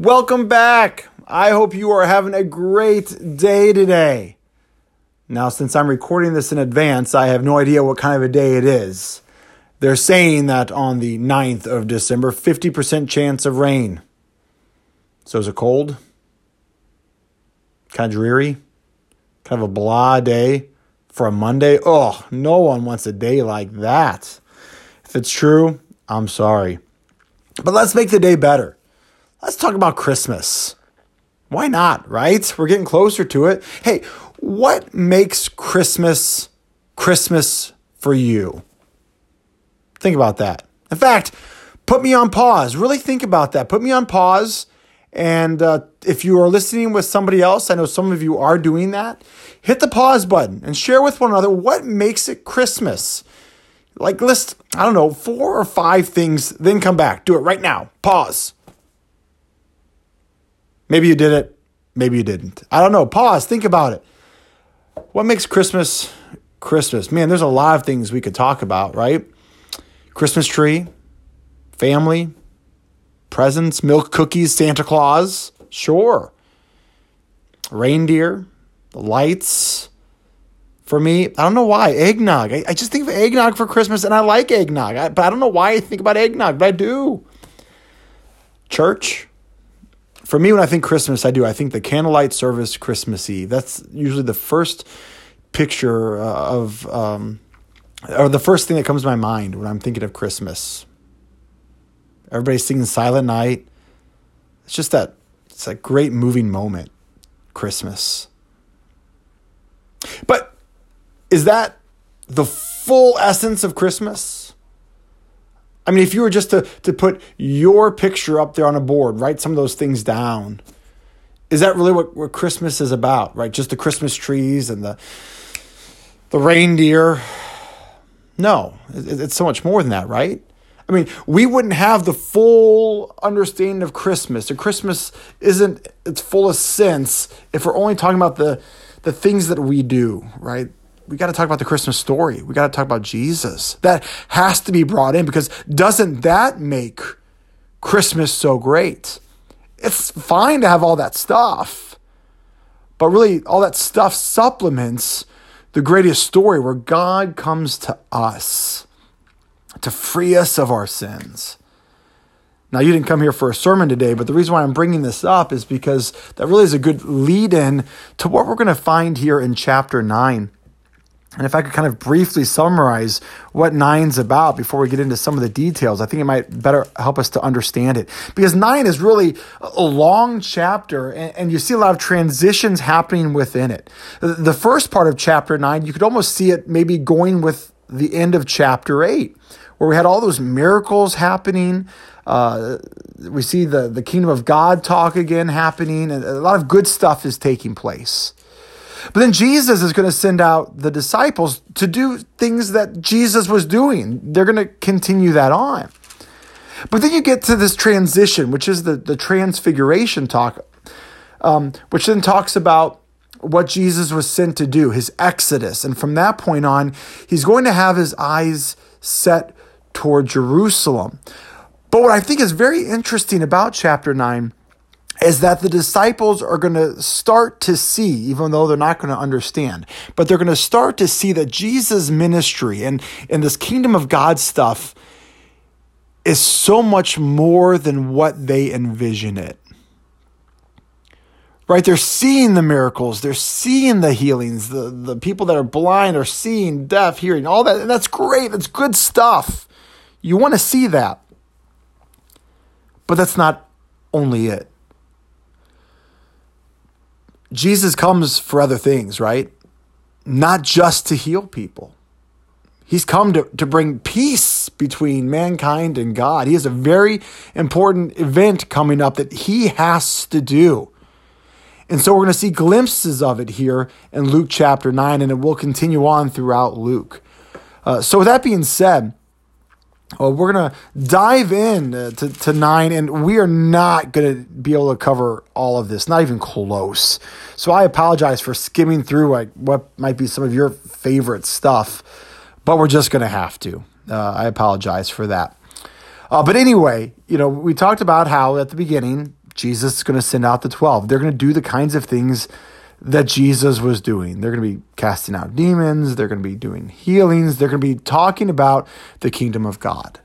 Welcome back. I hope you are having a great day today. Now, since I'm recording this in advance, I have no idea what kind of a day it is. They're saying that on the 9th of December, 50% chance of rain. So is it cold? Kind of dreary? Kind of a blah day for a Monday? Oh, no one wants a day like that. If it's true, I'm sorry. But let's make the day better. Let's talk about Christmas. Why not, right? We're getting closer to it. Hey, what makes Christmas Christmas for you? Think about that. In fact, put me on pause. Really think about that. Put me on pause. And uh, if you are listening with somebody else, I know some of you are doing that, hit the pause button and share with one another what makes it Christmas. Like, list, I don't know, four or five things, then come back. Do it right now. Pause. Maybe you did it. Maybe you didn't. I don't know. Pause. Think about it. What makes Christmas Christmas? Man, there's a lot of things we could talk about, right? Christmas tree, family, presents, milk cookies, Santa Claus. Sure. Reindeer, the lights. For me, I don't know why. Eggnog. I, I just think of eggnog for Christmas and I like eggnog. I, but I don't know why I think about eggnog, but I do. Church for me, when I think Christmas, I do. I think the candlelight service Christmas Eve. That's usually the first picture uh, of, um, or the first thing that comes to my mind when I'm thinking of Christmas. Everybody's singing Silent Night. It's just that, it's a great moving moment, Christmas. But is that the full essence of Christmas? I mean, if you were just to, to put your picture up there on a board, write some of those things down, is that really what, what Christmas is about, right? Just the Christmas trees and the, the reindeer? No, it's so much more than that, right? I mean, we wouldn't have the full understanding of Christmas. And Christmas isn't its fullest sense if we're only talking about the the things that we do, right? We got to talk about the Christmas story. We got to talk about Jesus. That has to be brought in because doesn't that make Christmas so great? It's fine to have all that stuff, but really, all that stuff supplements the greatest story where God comes to us to free us of our sins. Now, you didn't come here for a sermon today, but the reason why I'm bringing this up is because that really is a good lead in to what we're going to find here in chapter 9. And if I could kind of briefly summarize what nine's about before we get into some of the details, I think it might better help us to understand it. Because nine is really a long chapter, and, and you see a lot of transitions happening within it. The first part of chapter nine, you could almost see it maybe going with the end of chapter eight, where we had all those miracles happening. Uh, we see the, the kingdom of God talk again happening, and a lot of good stuff is taking place. But then Jesus is going to send out the disciples to do things that Jesus was doing. They're going to continue that on. But then you get to this transition, which is the, the transfiguration talk, um, which then talks about what Jesus was sent to do, his exodus. And from that point on, he's going to have his eyes set toward Jerusalem. But what I think is very interesting about chapter 9 is that the disciples are going to start to see, even though they're not going to understand, but they're going to start to see that Jesus' ministry and, and this kingdom of God stuff is so much more than what they envision it. Right? They're seeing the miracles, they're seeing the healings, the, the people that are blind are seeing, deaf, hearing, all that. And that's great. That's good stuff. You want to see that. But that's not only it. Jesus comes for other things, right? Not just to heal people. He's come to, to bring peace between mankind and God. He has a very important event coming up that he has to do. And so we're going to see glimpses of it here in Luke chapter 9, and it will continue on throughout Luke. Uh, so, with that being said, well, we're going to dive in to, to nine, and we are not going to be able to cover all of this, not even close. So I apologize for skimming through like what might be some of your favorite stuff, but we're just going to have to. Uh, I apologize for that. Uh, but anyway, you know, we talked about how at the beginning, Jesus is going to send out the 12. They're going to do the kinds of things that Jesus was doing. They're going to be casting out demons, they're going to be doing healings, they're going to be talking about the kingdom of God.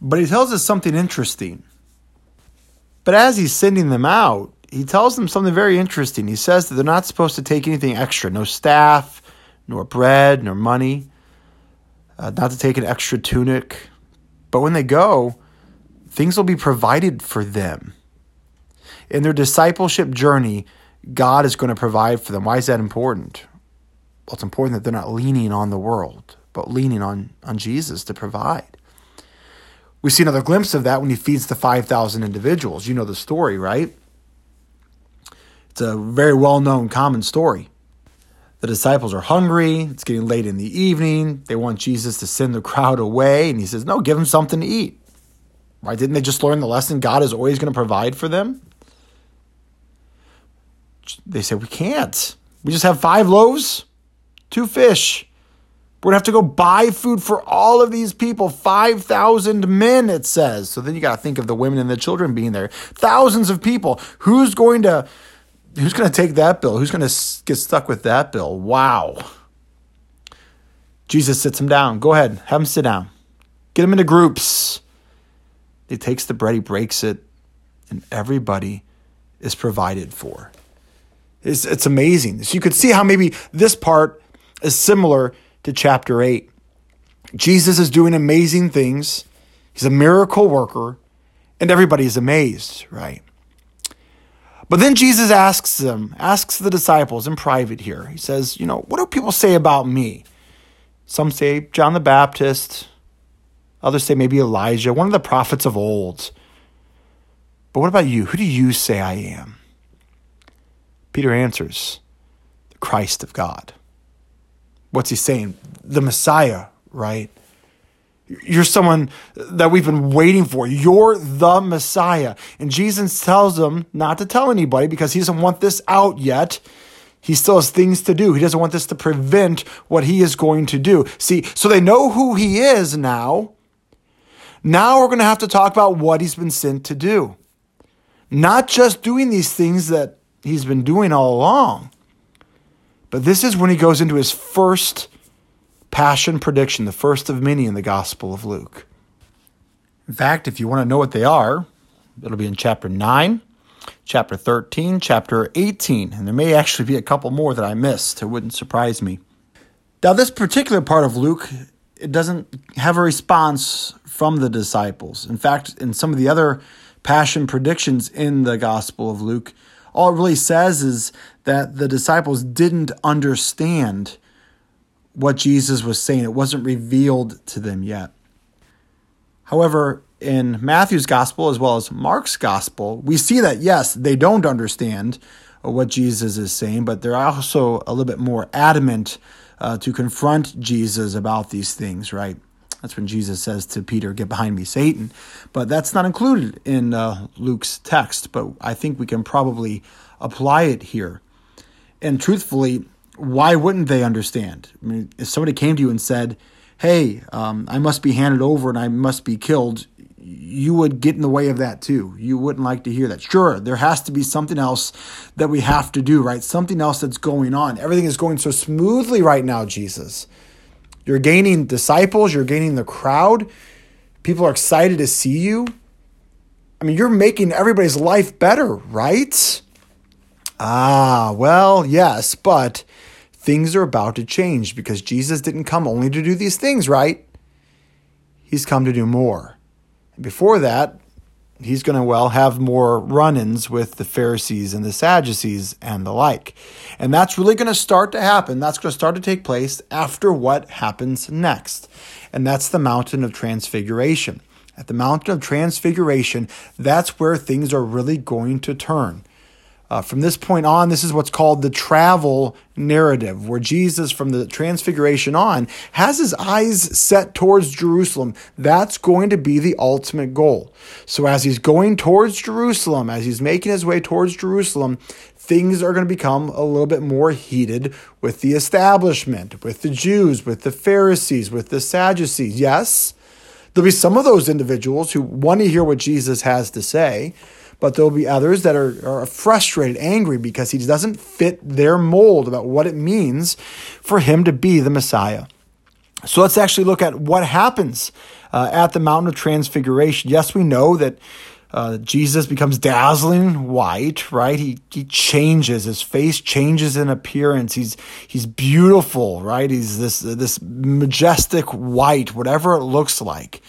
But he tells us something interesting. But as he's sending them out, he tells them something very interesting. He says that they're not supposed to take anything extra no staff, nor bread, nor money, uh, not to take an extra tunic. But when they go, things will be provided for them. In their discipleship journey, God is going to provide for them. Why is that important? Well, it's important that they're not leaning on the world, but leaning on, on Jesus to provide. We see another glimpse of that when he feeds the 5,000 individuals. You know the story, right? It's a very well known, common story. The disciples are hungry. It's getting late in the evening. They want Jesus to send the crowd away. And he says, No, give them something to eat. Right? Didn't they just learn the lesson? God is always going to provide for them. They say, We can't. We just have five loaves, two fish. We're going to have to go buy food for all of these people. 5,000 men, it says. So then you got to think of the women and the children being there. Thousands of people. Who's going to. Who's going to take that bill? Who's going to get stuck with that bill? Wow. Jesus sits him down. Go ahead, have him sit down. Get him into groups. He takes the bread, he breaks it, and everybody is provided for. It's, it's amazing. So you could see how maybe this part is similar to chapter 8. Jesus is doing amazing things. He's a miracle worker, and everybody is amazed, right? But then Jesus asks them, asks the disciples in private here. He says, You know, what do people say about me? Some say John the Baptist, others say maybe Elijah, one of the prophets of old. But what about you? Who do you say I am? Peter answers, The Christ of God what's he saying? The Messiah, right? You're someone that we've been waiting for. You're the Messiah. And Jesus tells them not to tell anybody because he doesn't want this out yet. He still has things to do. He doesn't want this to prevent what he is going to do. See, so they know who he is now. Now we're going to have to talk about what he's been sent to do. Not just doing these things that he's been doing all along, but this is when he goes into his first passion prediction, the first of many in the Gospel of Luke. In fact, if you want to know what they are, it'll be in chapter 9, chapter 13, chapter 18, and there may actually be a couple more that I missed. It wouldn't surprise me. Now, this particular part of Luke, it doesn't have a response from the disciples. In fact, in some of the other passion predictions in the Gospel of Luke, all it really says is that the disciples didn't understand what Jesus was saying. It wasn't revealed to them yet. However, in Matthew's gospel as well as Mark's gospel, we see that yes, they don't understand what Jesus is saying, but they're also a little bit more adamant uh, to confront Jesus about these things, right? That's when Jesus says to Peter, Get behind me, Satan. But that's not included in uh, Luke's text, but I think we can probably apply it here. And truthfully, why wouldn't they understand? I mean, if somebody came to you and said, Hey, um, I must be handed over and I must be killed, you would get in the way of that too. You wouldn't like to hear that. Sure, there has to be something else that we have to do, right? Something else that's going on. Everything is going so smoothly right now, Jesus. You're gaining disciples, you're gaining the crowd. People are excited to see you. I mean, you're making everybody's life better, right? Ah, well, yes, but things are about to change because Jesus didn't come only to do these things, right? He's come to do more. And before that, he's going to, well, have more run ins with the Pharisees and the Sadducees and the like. And that's really going to start to happen. That's going to start to take place after what happens next. And that's the mountain of transfiguration. At the mountain of transfiguration, that's where things are really going to turn. Uh, from this point on, this is what's called the travel narrative, where Jesus, from the transfiguration on, has his eyes set towards Jerusalem. That's going to be the ultimate goal. So, as he's going towards Jerusalem, as he's making his way towards Jerusalem, things are going to become a little bit more heated with the establishment, with the Jews, with the Pharisees, with the Sadducees. Yes, There'll be some of those individuals who want to hear what Jesus has to say, but there'll be others that are, are frustrated, angry because he doesn't fit their mold about what it means for him to be the Messiah. So let's actually look at what happens uh, at the Mountain of Transfiguration. Yes, we know that uh, Jesus becomes dazzling white, right? He he changes. His face changes in appearance. He's he's beautiful, right? He's this this majestic white, whatever it looks like.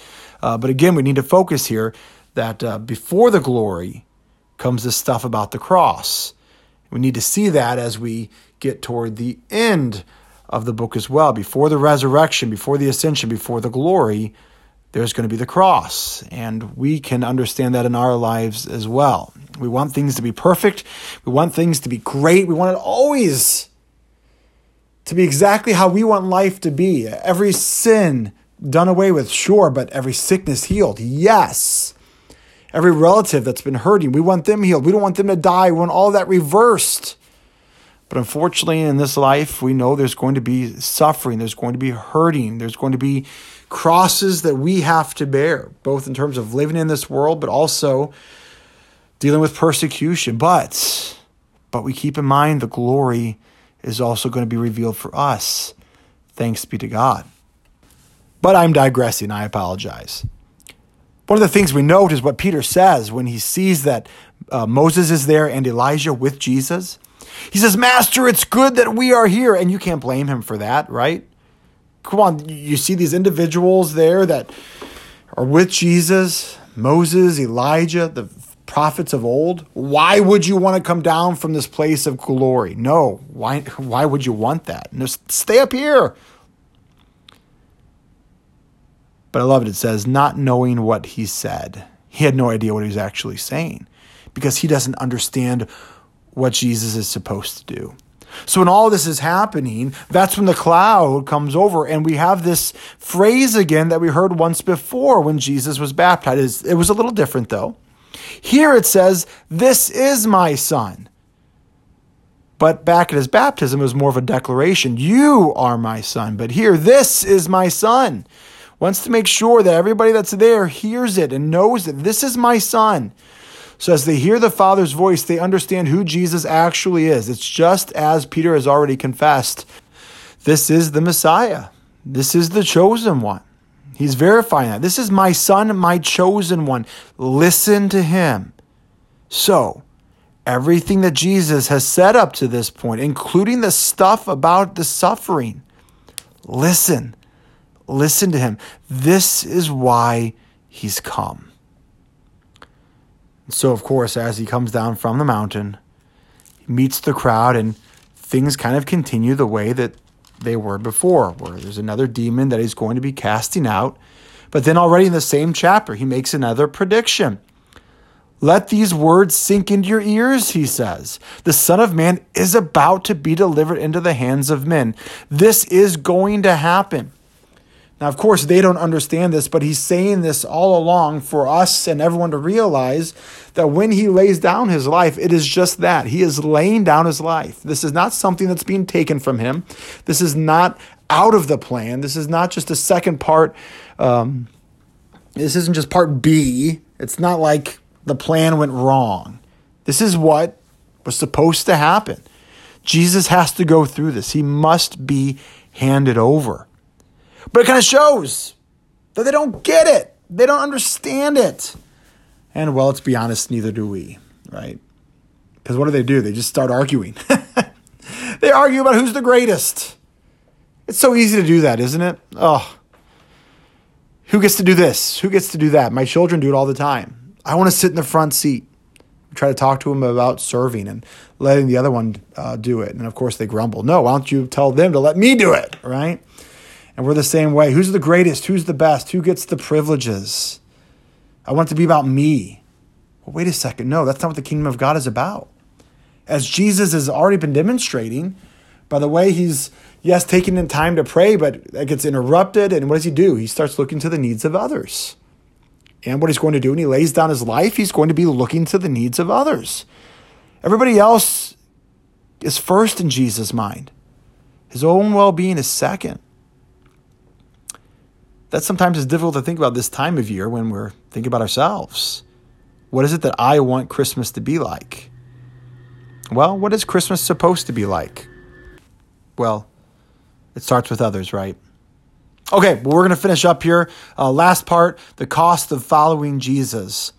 Uh, but again, we need to focus here that uh, before the glory comes this stuff about the cross. We need to see that as we get toward the end of the book as well. Before the resurrection, before the ascension, before the glory, there's going to be the cross. And we can understand that in our lives as well. We want things to be perfect. We want things to be great. We want it always to be exactly how we want life to be. Every sin done away with, sure, but every sickness healed, yes. Every relative that's been hurting, we want them healed. We don't want them to die. We want all that reversed. But unfortunately, in this life, we know there's going to be suffering, there's going to be hurting, there's going to be crosses that we have to bear, both in terms of living in this world, but also dealing with persecution. But, but we keep in mind the glory is also going to be revealed for us. Thanks be to God. But I'm digressing. I apologize. One of the things we note is what Peter says when he sees that uh, Moses is there and Elijah with Jesus. He says, Master, it's good that we are here. And you can't blame him for that, right? come on, you see these individuals there that are with Jesus, Moses, Elijah, the prophets of old. Why would you want to come down from this place of glory? No. Why why would you want that? Just stay up here. But I love it. It says, not knowing what he said. He had no idea what he was actually saying because he doesn't understand what Jesus is supposed to do. So when all this is happening, that's when the cloud comes over, and we have this phrase again that we heard once before when Jesus was baptized. It was a little different though. Here it says, This is my son. But back at his baptism, it was more of a declaration You are my son. But here, this is my son. Wants to make sure that everybody that's there hears it and knows that this is my son. So as they hear the Father's voice, they understand who Jesus actually is. It's just as Peter has already confessed this is the Messiah, this is the chosen one. He's verifying that. This is my son, my chosen one. Listen to him. So, everything that Jesus has said up to this point, including the stuff about the suffering, listen. Listen to him. This is why he's come. So, of course, as he comes down from the mountain, he meets the crowd, and things kind of continue the way that they were before, where there's another demon that he's going to be casting out. But then, already in the same chapter, he makes another prediction. Let these words sink into your ears, he says. The Son of Man is about to be delivered into the hands of men. This is going to happen. Now, of course, they don't understand this, but he's saying this all along for us and everyone to realize that when he lays down his life, it is just that. He is laying down his life. This is not something that's being taken from him. This is not out of the plan. This is not just a second part. Um, this isn't just part B. It's not like the plan went wrong. This is what was supposed to happen. Jesus has to go through this, he must be handed over. But it kind of shows that they don't get it. They don't understand it. And well, let's be honest, neither do we, right? Because what do they do? They just start arguing. they argue about who's the greatest. It's so easy to do that, isn't it? Oh, who gets to do this? Who gets to do that? My children do it all the time. I want to sit in the front seat. Try to talk to them about serving and letting the other one uh, do it. And of course, they grumble. No, why don't you tell them to let me do it, right? And we're the same way. Who's the greatest? Who's the best? Who gets the privileges? I want it to be about me. Well, wait a second. No, that's not what the kingdom of God is about. As Jesus has already been demonstrating, by the way, he's, yes, taking in time to pray, but it gets interrupted. And what does he do? He starts looking to the needs of others. And what he's going to do when he lays down his life, he's going to be looking to the needs of others. Everybody else is first in Jesus' mind, his own well being is second. That sometimes is difficult to think about this time of year when we're thinking about ourselves. What is it that I want Christmas to be like? Well, what is Christmas supposed to be like? Well, it starts with others, right? Okay, well, we're going to finish up here. Uh, last part the cost of following Jesus.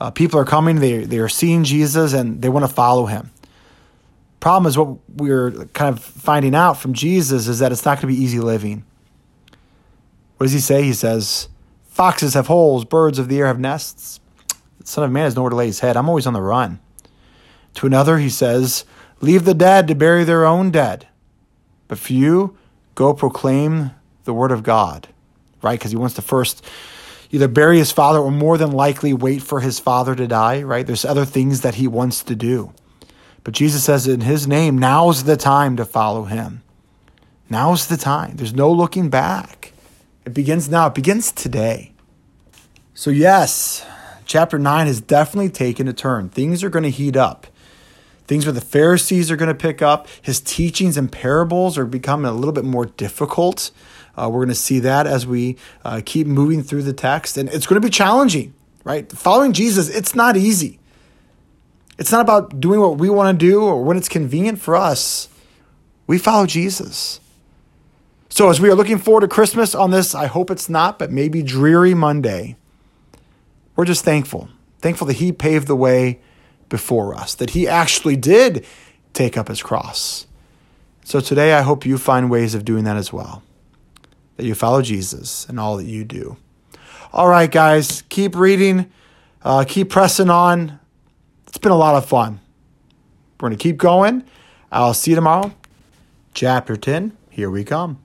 Uh, people are coming, they, they are seeing Jesus, and they want to follow him. Problem is, what we're kind of finding out from Jesus is that it's not going to be easy living. What does he say? He says, Foxes have holes, birds of the air have nests. The Son of Man has nowhere to lay his head. I'm always on the run. To another, he says, Leave the dead to bury their own dead. But for you, go proclaim the word of God, right? Because he wants to first either bury his father or more than likely wait for his father to die, right? There's other things that he wants to do. But Jesus says in his name, now's the time to follow him. Now's the time. There's no looking back. It begins now, it begins today. So, yes, chapter 9 has definitely taken a turn. Things are going to heat up. Things where the Pharisees are going to pick up. His teachings and parables are becoming a little bit more difficult. Uh, we're going to see that as we uh, keep moving through the text. And it's going to be challenging, right? Following Jesus, it's not easy. It's not about doing what we want to do or when it's convenient for us. We follow Jesus. So, as we are looking forward to Christmas on this, I hope it's not, but maybe dreary Monday, we're just thankful. Thankful that He paved the way before us, that He actually did take up His cross. So, today, I hope you find ways of doing that as well, that you follow Jesus in all that you do. All right, guys, keep reading, uh, keep pressing on. It's been a lot of fun. We're going to keep going. I'll see you tomorrow. Chapter 10, here we come.